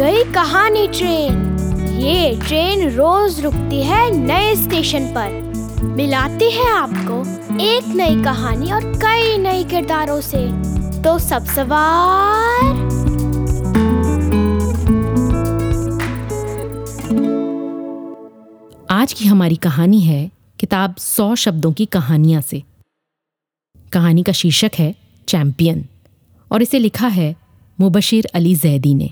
पुरानी ट्रेन। ये ट्रेन रोज रुकती है नए स्टेशन पर। मिलाती है आपको एक नई कहानी और कई नए किरदारों से। तो सब सवार। आज की हमारी कहानी है किताब सौ शब्दों की कहानियाँ से। कहानी का शीर्षक है चैंपियन और इसे लिखा है मुबशिर अली जैदी ने।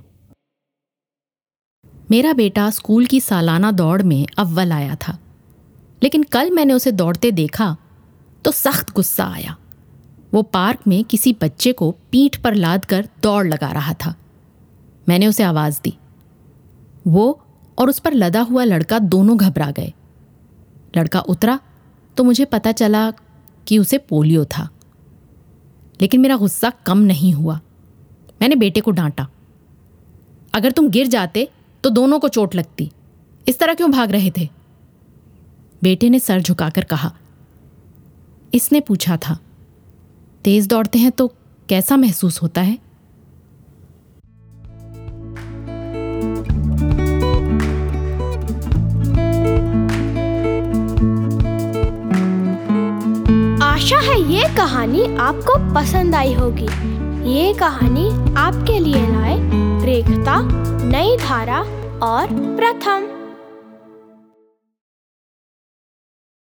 मेरा बेटा स्कूल की सालाना दौड़ में अव्वल आया था। लेकिन कल मैंने उसे दौड़ते देखा तो सख्त गुस्सा आया। वो पार्क में किसी बच्चे को पीठ पर लाद कर दौड़ लगा रहा था। मैंने उसे आवाज़ दी। वो और उस पर लदा हुआ लड़का दोनों घबरा गए। लड़का उतरा तो मुझे पता चला कि उसे पोलियो था। लेकिन मेरा गुस्सा कम नहीं हुआ। मैंने बेटे को डांटा। अगर तुम गिर जाते तो दोनों को चोट लगती। इस तरह क्यों भाग रहे थे? बेटे ने सर झुकाकर कहा, इसने पूछा था, तेज दौड़ते हैं तो कैसा महसूस होता है? आशा है ये कहानी आपको पसंद आई होगी। ये कहानी आपके लिए लाए रेखता नई धारा और प्रथम।